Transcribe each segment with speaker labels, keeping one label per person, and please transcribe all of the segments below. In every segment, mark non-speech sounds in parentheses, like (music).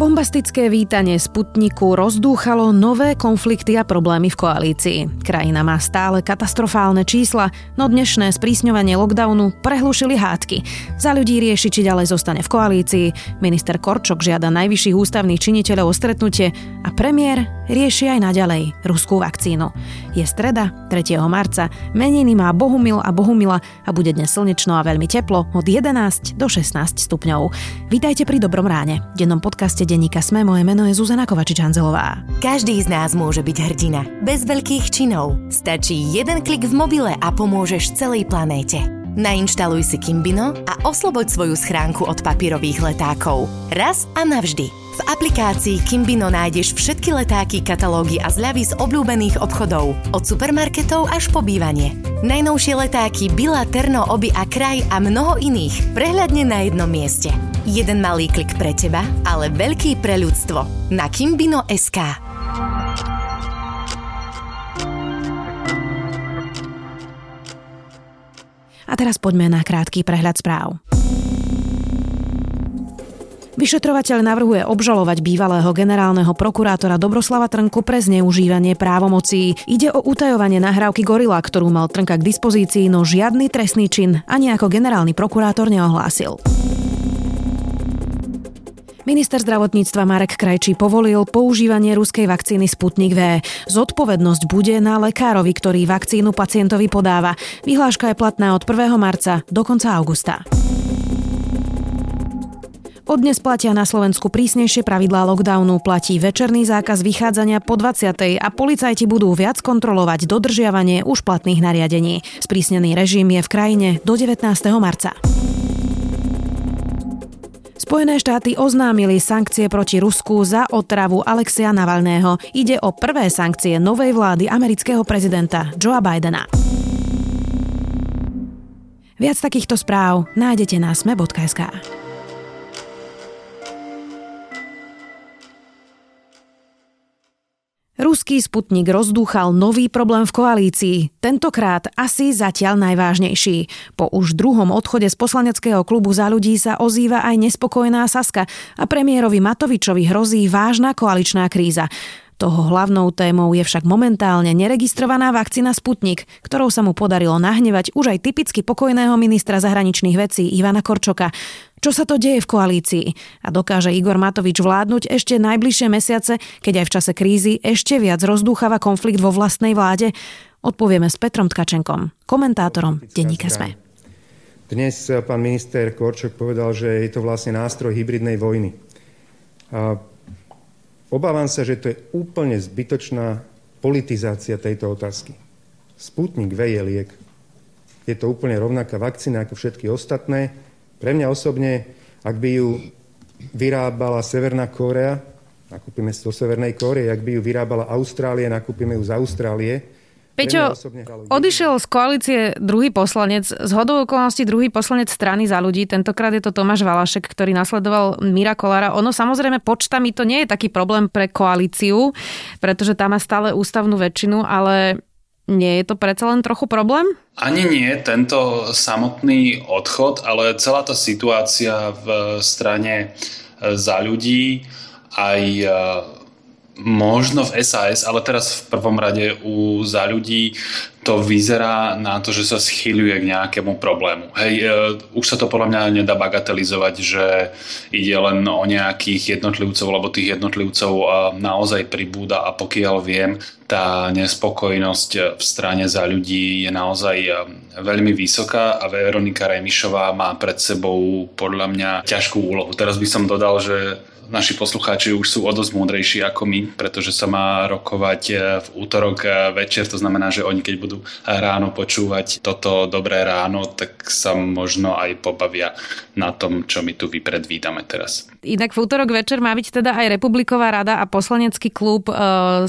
Speaker 1: Bombastické vítanie Sputniku rozdúchalo nové konflikty a problémy v koalícii. Krajina má stále katastrofálne čísla, no dnešné sprísňovanie lockdownu prehlušili hádky. Za ľudí rieši, či ďalej zostane v koalícii, minister Korčok žiada najvyšších ústavných činiteľov o stretnutie a premiér rieši aj naďalej ruskú vakcínu. Je streda, 3. marca, meniny má Bohumil a Bohumila a bude dnes slnečno a veľmi teplo od 11 do 16 stupňov. Vítajte pri Dobrom ráne, dennom podcaste denníka Sme. Moje meno je Zuzana Kovačič-Hanzelová.
Speaker 2: Každý z nás môže byť hrdina. Bez veľkých činov. Stačí jeden klik v mobile a pomôžeš celej planéte. Nainštaluj si Kimbino a osloboď svoju schránku od papírových letákov. Raz a navždy. V aplikácii Kimbino nájdeš všetky letáky, katalógy a zľavy z obľúbených obchodov. Od supermarketov až po bývanie. Najnovšie letáky Bila, Terno, Oby a Kraj a mnoho iných. Prehľadne na jednom mieste. Jeden malý klik pre teba, ale veľký pre ľudstvo. Na Kimbino.sk
Speaker 1: A teraz poďme na krátky prehľad správ. Vyšetrovateľ navrhuje obžalovať bývalého generálneho prokurátora Dobroslava Trnku pre zneužívanie právomocí. Ide o utajovanie nahrávky Gorila, ktorú mal Trnka k dispozícii, no žiadny trestný čin ani ako generálny prokurátor neohlásil. Minister zdravotníctva Marek Krajčí povolil používanie ruskej vakcíny Sputnik V. Zodpovednosť bude na lekárovi, ktorý vakcínu pacientovi podáva. Vyhláška je platná od 1. marca do konca augusta. Od dnes platia na Slovensku prísnejšie pravidlá lockdownu, platí večerný zákaz vychádzania po 20. a policajti budú viac kontrolovať dodržiavanie už platných nariadení. Sprísnený režim je v krajine do 19. marca. Spojené štáty oznámili sankcie proti Rusku za otravu Alexia Navalného. Ide o prvé sankcie novej vlády amerického prezidenta Joea Bidena. Viac takýchto správ nájdete na sme.sk. Ruský sputnik rozdúchal nový problém v koalícii, tentokrát asi zatiaľ najvážnejší. Po už druhom odchode z poslaneckého klubu za ľudí sa ozýva aj nespokojná Saska a premiérovi Matovičovi hrozí vážna koaličná kríza. Toho hlavnou témou je však momentálne neregistrovaná vakcína Sputnik, ktorou sa mu podarilo nahnevať už aj typicky pokojného ministra zahraničných vecí Ivana Korčoka. Čo sa to deje v koalícii? A dokáže Igor Matovič vládnuť ešte najbližšie mesiace, keď aj v čase krízy ešte viac rozdúchava konflikt vo vlastnej vláde? Odpovieme s Petrom Tkačenkom, komentátorom denníka SME.
Speaker 3: Dnes pán minister Korčok povedal, že je to vlastne nástroj hybridnej vojny. A Obávam sa, že to je úplne zbytočná politizácia tejto otázky. Sputnik V je liek. Je to úplne rovnaká vakcína ako všetky ostatné. Pre mňa osobne, ak by ju vyrábala Severná Kórea, nakúpime si do Severnej Kórie, ak by ju vyrábala Austrálie, nakúpime ju z Austrálie,
Speaker 1: Peťo, odišiel z koalície druhý poslanec, z hodou okolností druhý poslanec strany za ľudí, tentokrát je to Tomáš Valašek, ktorý nasledoval Mira Kolára. Ono samozrejme počtami to nie je taký problém pre koalíciu, pretože tam má stále ústavnú väčšinu, ale nie je to predsa len trochu problém?
Speaker 4: Ani nie tento samotný odchod, ale celá tá situácia v strane za ľudí aj možno v SAS, ale teraz v prvom rade u za ľudí to vyzerá na to, že sa schýľuje k nejakému problému. Hej, e, už sa to podľa mňa nedá bagatelizovať, že ide len o nejakých jednotlivcov, lebo tých jednotlivcov e, naozaj pribúda a pokiaľ viem, tá nespokojnosť v strane za ľudí je naozaj e, veľmi vysoká a Veronika Remišová má pred sebou podľa mňa ťažkú úlohu. Teraz by som dodal, že naši poslucháči už sú o dosť múdrejší ako my, pretože sa má rokovať e, v útorok e, večer, to znamená, že oni keď budú ráno počúvať toto dobré ráno, tak sa možno aj pobavia na tom, čo my tu vypredvídame teraz.
Speaker 1: Inak v útorok večer má byť teda aj Republiková rada a poslanecký klub e,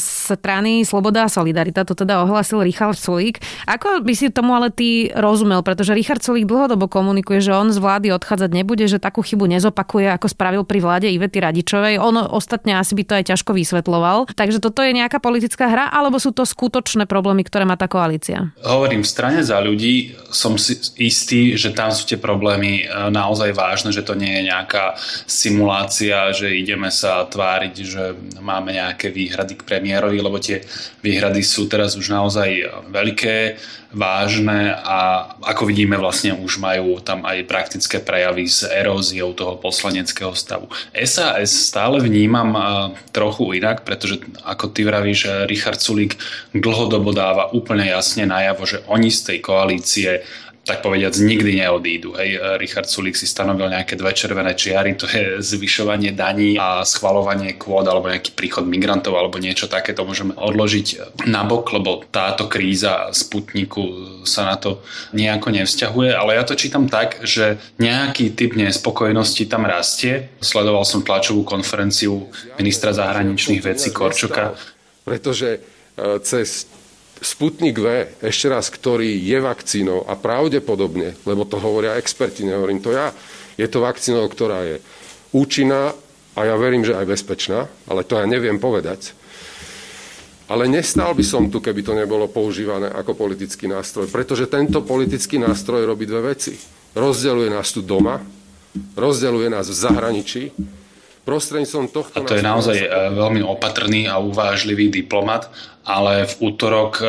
Speaker 1: strany Sloboda a Solidarita, to teda ohlasil Richard Sulík. Ako by si tomu ale ty rozumel, pretože Richard Sulík dlhodobo komunikuje, že on z vlády odchádzať nebude, že takú chybu nezopakuje, ako spravil pri vláde Ivety Radičovej. On ostatne asi by to aj ťažko vysvetloval. Takže toto je nejaká politická hra, alebo sú to skutočné problémy, ktoré má tá koalícia?
Speaker 4: Hovorím, v strane za ľudí som si istý, že tam sú tie problémy e, naozaj vážne, že to nie je nejaká simulácia, že ideme sa tváriť, že máme nejaké výhrady k premiérovi, lebo tie výhrady sú teraz už naozaj veľké vážne a ako vidíme vlastne už majú tam aj praktické prejavy s eróziou toho poslaneckého stavu. SAS stále vnímam trochu inak, pretože ako ty vravíš, Richard Sulík dlhodobo dáva úplne jasne najavo, že oni z tej koalície tak povediac nikdy neodídu. Hej, Richard Sulik si stanovil nejaké dve červené čiary, to je zvyšovanie daní a schvalovanie kvót alebo nejaký príchod migrantov alebo niečo také, to môžeme odložiť nabok, lebo táto kríza Sputniku sa na to nejako nevzťahuje, ale ja to čítam tak, že nejaký typ nespokojnosti tam rastie. Sledoval som tlačovú konferenciu ministra zahraničných vecí Korčoka.
Speaker 5: Pretože e, cez Sputnik V, ešte raz, ktorý je vakcínou a pravdepodobne, lebo to hovoria experti, nehovorím to ja, je to vakcínou, ktorá je účinná a ja verím, že aj bezpečná, ale to ja neviem povedať. Ale nestal by som tu, keby to nebolo používané ako politický nástroj, pretože tento politický nástroj robí dve veci. Rozdeluje nás tu doma, rozdeluje nás v zahraničí prostredníctvom tohto...
Speaker 4: A to je naozaj e, veľmi opatrný a uvážlivý diplomat, ale v útorok e,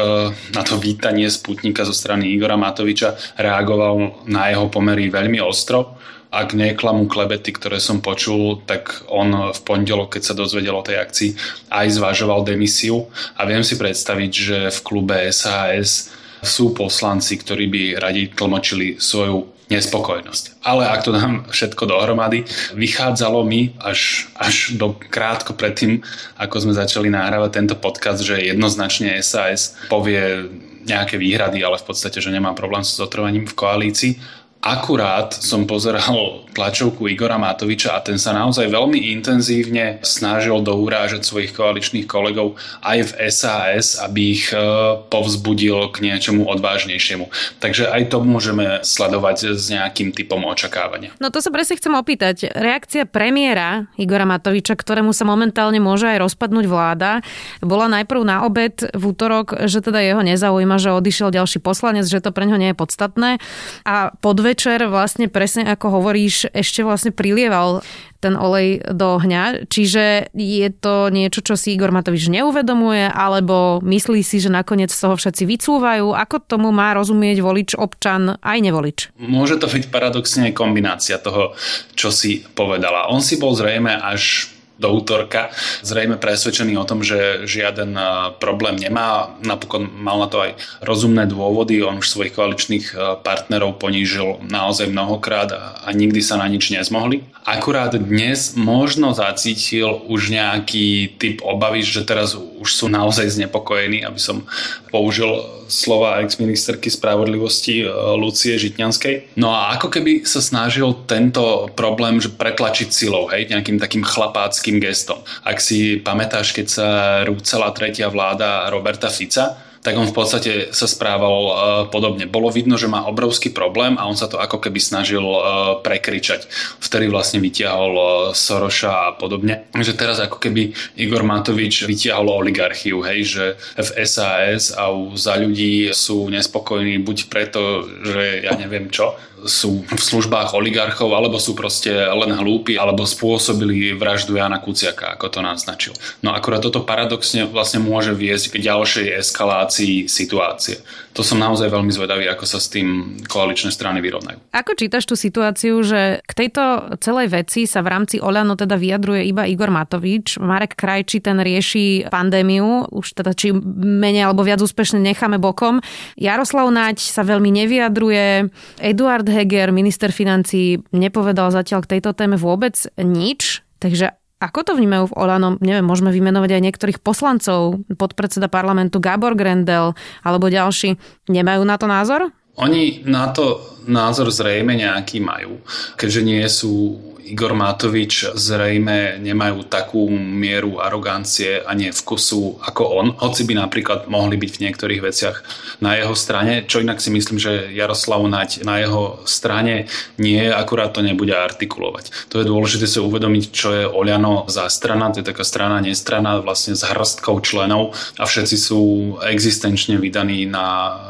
Speaker 4: na to vítanie Sputnika zo strany Igora Matoviča reagoval na jeho pomery veľmi ostro. Ak neklamú klebety, ktoré som počul, tak on v pondelok, keď sa dozvedel o tej akcii, aj zvažoval demisiu a viem si predstaviť, že v klube SAS sú poslanci, ktorí by radi tlmočili svoju nespokojnosť. Ale ak to dám všetko dohromady, vychádzalo mi až, až do krátko predtým, ako sme začali nahrávať tento podcast, že jednoznačne SAS povie nejaké výhrady, ale v podstate, že nemá problém s zotrvaním v koalícii Akurát som pozeral tlačovku Igora Matoviča a ten sa naozaj veľmi intenzívne snažil dourážať svojich koaličných kolegov aj v SAS, aby ich e, povzbudil k niečomu odvážnejšiemu. Takže aj to môžeme sledovať s nejakým typom očakávania.
Speaker 1: No to sa presne chcem opýtať. Reakcia premiéra Igora Matoviča, ktorému sa momentálne môže aj rozpadnúť vláda, bola najprv na obed v útorok, že teda jeho nezaujíma, že odišiel ďalší poslanec, že to pre neho nie je podstatné. A po dve večer vlastne presne ako hovoríš, ešte vlastne prilieval ten olej do ohňa. Čiže je to niečo, čo si Igor Matovič neuvedomuje, alebo myslí si, že nakoniec z toho všetci vycúvajú? Ako tomu má rozumieť volič, občan aj nevolič?
Speaker 4: Môže to byť paradoxne kombinácia toho, čo si povedala. On si bol zrejme až do útorka. Zrejme presvedčený o tom, že žiaden problém nemá. Napokon mal na to aj rozumné dôvody. On už svojich koaličných partnerov ponížil naozaj mnohokrát a nikdy sa na nič nezmohli. Akurát dnes možno zacítil už nejaký typ obavy, že teraz už sú naozaj znepokojení, aby som použil slova ex-ministerky spravodlivosti Lucie Žitňanskej. No a ako keby sa snažil tento problém že pretlačiť silou, hej, nejakým takým chlapáckým politickým gestom. Ak si pamätáš, keď sa rúcala tretia vláda Roberta Fica, tak on v podstate sa správal uh, podobne. Bolo vidno, že má obrovský problém a on sa to ako keby snažil uh, prekričať. Vtedy vlastne vytiahol uh, Soroša a podobne. Že teraz ako keby Igor Matovič vytiahol oligarchiu, hej, že v SAS a u za ľudí sú nespokojní buď preto, že ja neviem čo, sú v službách oligarchov, alebo sú proste len hlúpi, alebo spôsobili vraždu Jana Kuciaka, ako to naznačil. No akurát toto paradoxne vlastne môže viesť k ďalšej eskalácii situácie. To som naozaj veľmi zvedavý, ako sa s tým koaličné strany vyrovnajú.
Speaker 1: Ako čítaš tú situáciu, že k tejto celej veci sa v rámci Oľano teda vyjadruje iba Igor Matovič, Marek Krajči ten rieši pandémiu, už teda či menej alebo viac úspešne necháme bokom. Jaroslav Naď sa veľmi nevyjadruje, Eduard Heger, minister financí, nepovedal zatiaľ k tejto téme vôbec nič. Takže ako to vnímajú v Olano? Neviem, môžeme vymenovať aj niektorých poslancov, podpredseda parlamentu Gábor Grendel alebo ďalší. Nemajú na to názor?
Speaker 4: Oni na to názor zrejme nejaký majú, keďže nie sú Igor Matovič zrejme nemajú takú mieru arogancie a vkusu ako on, hoci by napríklad mohli byť v niektorých veciach na jeho strane, čo inak si myslím, že Jaroslav Naď na jeho strane nie, akurát to nebude artikulovať. To je dôležité si uvedomiť, čo je Oliano za strana, to je taká strana nestrana vlastne s hrstkou členov a všetci sú existenčne vydaní na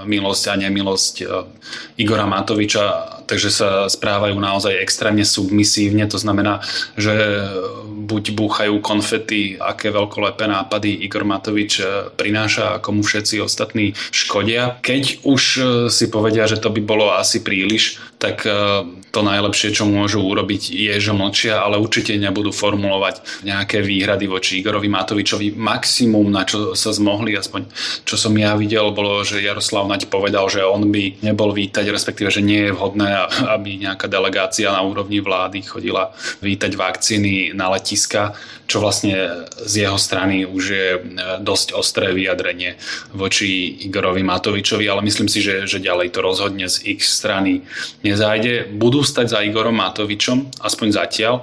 Speaker 4: milosť a nemilosť e, Igora Matoviča, takže sa správajú naozaj extrémne submisívne, to znamená, že buď búchajú konfety, aké veľkolepé nápady Igor Matovič e, prináša, ako mu všetci ostatní škodia. Keď už e, si povedia, že to by bolo asi príliš, tak e, to najlepšie, čo môžu urobiť, je, že mlčia, ale určite nebudú formulovať nejaké výhrady voči Igorovi Matovičovi. Maximum, na čo sa zmohli, aspoň čo som ja videl, bolo, že Jaroslav Naď povedal, že on by nebol vítať, respektíve, že nie je vhodné, aby nejaká delegácia na úrovni vlády chodila vítať vakcíny na letiska, čo vlastne z jeho strany už je e, dosť ostré vyjadrenie voči Igorovi Matovičovi, ale myslím si, že, že ďalej to rozhodne z ich strany nezájde. Budú stať za Igorom Matovičom, aspoň zatiaľ.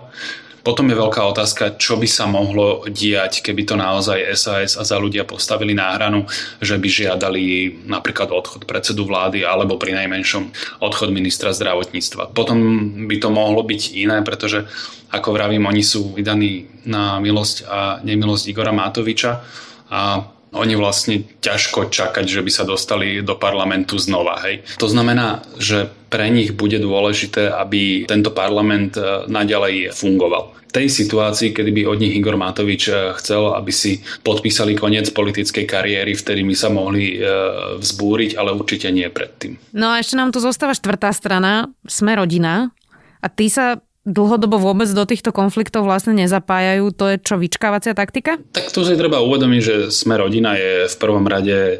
Speaker 4: Potom je veľká otázka, čo by sa mohlo diať, keby to naozaj SAS a za ľudia postavili náhranu, že by žiadali napríklad odchod predsedu vlády alebo pri najmenšom odchod ministra zdravotníctva. Potom by to mohlo byť iné, pretože ako vravím, oni sú vydaní na milosť a nemilosť Igora Matoviča a oni vlastne ťažko čakať, že by sa dostali do parlamentu znova. Hej. To znamená, že pre nich bude dôležité, aby tento parlament e, naďalej fungoval. V tej situácii, kedy by od nich Igor Matovič e, chcel, aby si podpísali koniec politickej kariéry, vtedy by sa mohli e, vzbúriť, ale určite nie predtým.
Speaker 1: No a ešte nám tu zostáva štvrtá strana, sme rodina. A ty sa dlhodobo vôbec do týchto konfliktov vlastne nezapájajú, to je čo, vyčkávacia taktika?
Speaker 4: Tak tu si treba uvedomiť, že Sme rodina je v prvom rade e,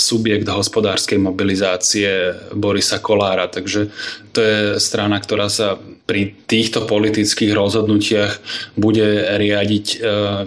Speaker 4: subjekt hospodárskej mobilizácie Borisa Kolára, takže to je strana, ktorá sa pri týchto politických rozhodnutiach bude riadiť e,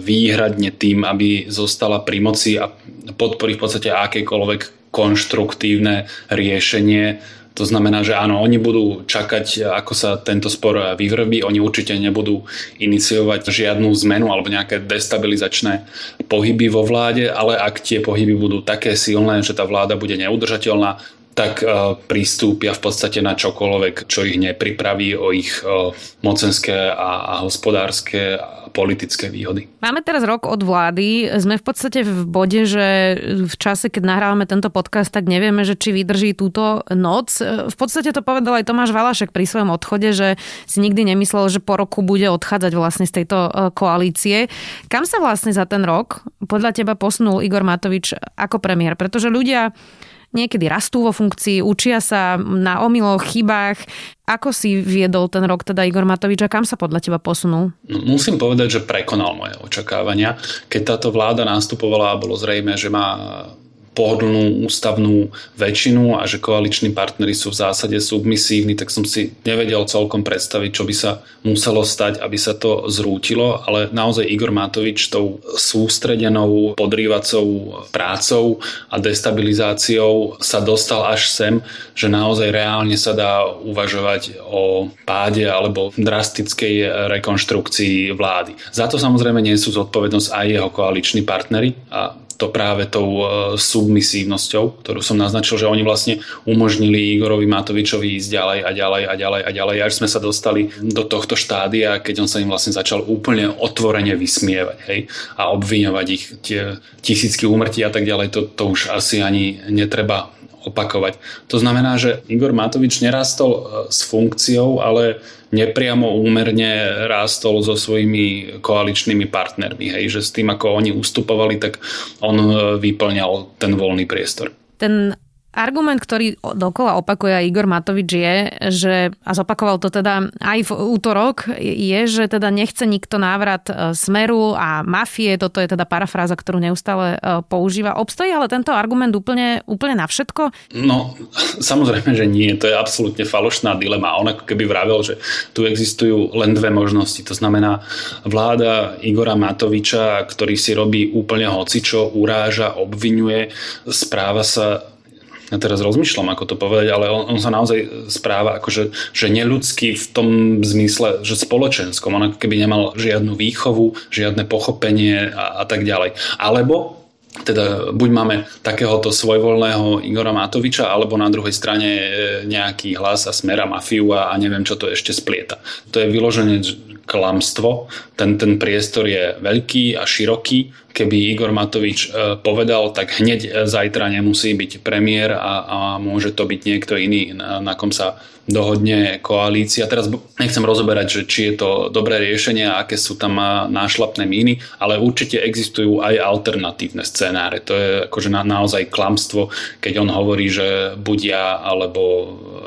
Speaker 4: výhradne tým, aby zostala pri moci a podporí v podstate akékoľvek konštruktívne riešenie to znamená, že áno, oni budú čakať, ako sa tento spor vyvrbí, oni určite nebudú iniciovať žiadnu zmenu alebo nejaké destabilizačné pohyby vo vláde, ale ak tie pohyby budú také silné, že tá vláda bude neudržateľná, tak e, pristúpia v podstate na čokoľvek, čo ich nepripraví o ich e, mocenské a hospodárske a politické výhody.
Speaker 1: Máme teraz rok od vlády. Sme v podstate v bode, že v čase, keď nahrávame tento podcast, tak nevieme, že či vydrží túto noc. V podstate to povedal aj Tomáš Valašek pri svojom odchode, že si nikdy nemyslel, že po roku bude odchádzať vlastne z tejto e, koalície. Kam sa vlastne za ten rok podľa teba posunul Igor Matovič ako premiér? Pretože ľudia niekedy rastú vo funkcii, učia sa na omyloch, chybách. Ako si viedol ten rok teda Igor Matovič a kam sa podľa teba posunul?
Speaker 4: No, musím povedať, že prekonal moje očakávania. Keď táto vláda nastupovala, bolo zrejme, že má pohodlnú ústavnú väčšinu a že koaliční partnery sú v zásade submisívni, tak som si nevedel celkom predstaviť, čo by sa muselo stať, aby sa to zrútilo, ale naozaj Igor Matovič tou sústredenou podrývacou prácou a destabilizáciou sa dostal až sem, že naozaj reálne sa dá uvažovať o páde alebo drastickej rekonštrukcii vlády. Za to samozrejme nie sú zodpovednosť aj jeho koaliční partnery a to práve tou e, submisívnosťou, ktorú som naznačil, že oni vlastne umožnili Igorovi Matovičovi ísť ďalej a ďalej a ďalej a ďalej, až sme sa dostali do tohto štádia, keď on sa im vlastne začal úplne otvorene vysmievať hej, a obviňovať ich tie tisícky úmrtí a tak ďalej, to, to už asi ani netreba opakovať. To znamená, že Igor Matovič nerastol e, s funkciou, ale nepriamo úmerne rástol so svojimi koaličnými partnermi. Hej, že s tým, ako oni ustupovali, tak on e, vyplňal ten voľný priestor.
Speaker 1: Ten Argument, ktorý dokola opakuje Igor Matovič je, že, a zopakoval to teda aj v útorok, je, že teda nechce nikto návrat e, smeru a mafie, toto je teda parafráza, ktorú neustále e, používa. Obstojí ale tento argument úplne, úplne na všetko?
Speaker 4: No, (laughs) samozrejme, že nie. To je absolútne falošná dilema. On ako keby vravel, že tu existujú len dve možnosti. To znamená vláda Igora Matoviča, ktorý si robí úplne hocičo, uráža, obvinuje, správa sa ja teraz rozmýšľam, ako to povedať, ale on, on sa naozaj správa akože že neľudský v tom zmysle, že spoločenskom. On ako keby nemal žiadnu výchovu, žiadne pochopenie a, a tak ďalej. Alebo teda buď máme takéhoto svojvoľného Igora Matoviča, alebo na druhej strane nejaký hlas a smera mafiu a, a neviem, čo to ešte splieta. To je vyložené klamstvo. Ten, ten priestor je veľký a široký keby Igor Matovič e, povedal, tak hneď e, zajtra nemusí byť premiér a, a môže to byť niekto iný, na, na kom sa dohodne koalícia. Teraz nechcem rozoberať, že či je to dobré riešenie a aké sú tam nášlapné míny, ale určite existujú aj alternatívne scenáre. To je akože na, naozaj klamstvo, keď on hovorí, že buď ja, alebo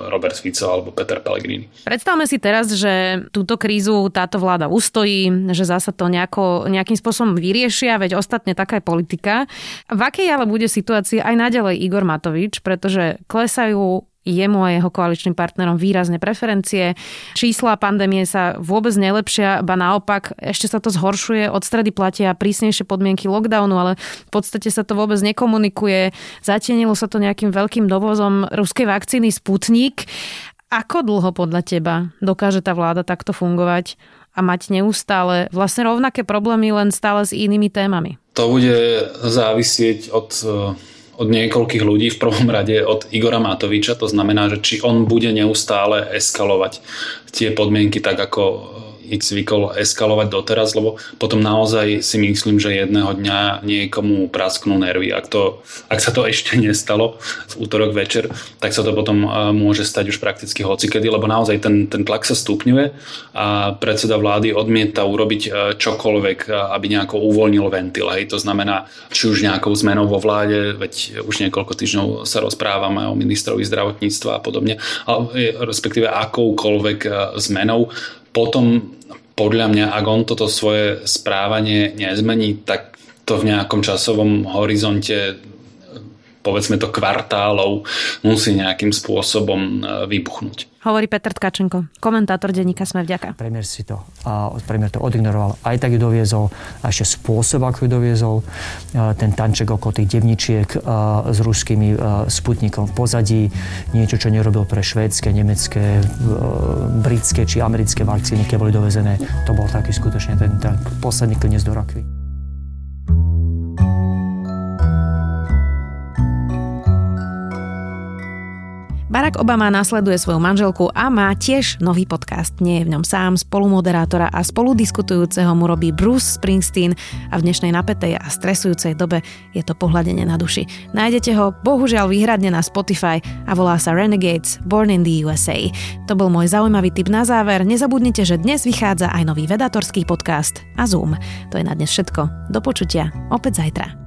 Speaker 4: Robert Fico, alebo Peter Pellegrini.
Speaker 1: Predstavme si teraz, že túto krízu táto vláda ustojí, že zasa to nejako, nejakým spôsobom vyriešia, veď ostatne taká je politika. V akej ale bude situácii aj naďalej Igor Matovič, pretože klesajú jemu a jeho koaličným partnerom výrazne preferencie. Čísla pandémie sa vôbec nelepšia, ba naopak ešte sa to zhoršuje. Od stredy platia prísnejšie podmienky lockdownu, ale v podstate sa to vôbec nekomunikuje. Zatienilo sa to nejakým veľkým dovozom ruskej vakcíny Sputnik. Ako dlho podľa teba dokáže tá vláda takto fungovať? A mať neustále vlastne rovnaké problémy, len stále s inými témami?
Speaker 4: To bude závisieť od, od niekoľkých ľudí, v prvom rade od Igora Matoviča, to znamená, že či on bude neustále eskalovať tie podmienky tak, ako ich zvykol eskalovať doteraz, lebo potom naozaj si myslím, že jedného dňa niekomu prasknú nervy. Ak, to, ak sa to ešte nestalo v útorok večer, tak sa to potom môže stať už prakticky hocikedy, lebo naozaj ten, ten tlak sa stupňuje a predseda vlády odmieta urobiť čokoľvek, aby nejako uvoľnil ventil. Hej. To znamená, či už nejakou zmenou vo vláde, veď už niekoľko týždňov sa rozprávame o ministrovi zdravotníctva a podobne, ale respektíve akoukoľvek zmenou, potom podľa mňa, ak on toto svoje správanie nezmení, tak to v nejakom časovom horizonte povedzme to kvartálov musí nejakým spôsobom e, vybuchnúť.
Speaker 1: Hovorí Petr Tkačenko, komentátor denníka Sme vďaka.
Speaker 6: Premiér si to, a premiér to odignoroval, aj tak ju doviezol, a ešte spôsob, ako ju doviezol, ten tanček okolo tých devničiek s ruskými sputnikom v pozadí, niečo, čo nerobil pre švédske, nemecké, britské či americké vakcíny, keď boli dovezené, to bol taký skutočne ten, ten posledný klinec do rakvy.
Speaker 1: Barack Obama nasleduje svoju manželku a má tiež nový podcast. Nie je v ňom sám, spolumoderátora a spoludiskutujúceho mu robí Bruce Springsteen a v dnešnej napätej a stresujúcej dobe je to pohľadenie na duši. Nájdete ho bohužiaľ výhradne na Spotify a volá sa Renegades Born in the USA. To bol môj zaujímavý tip na záver. Nezabudnite, že dnes vychádza aj nový vedatorský podcast a Zoom. To je na dnes všetko. Do počutia opäť zajtra.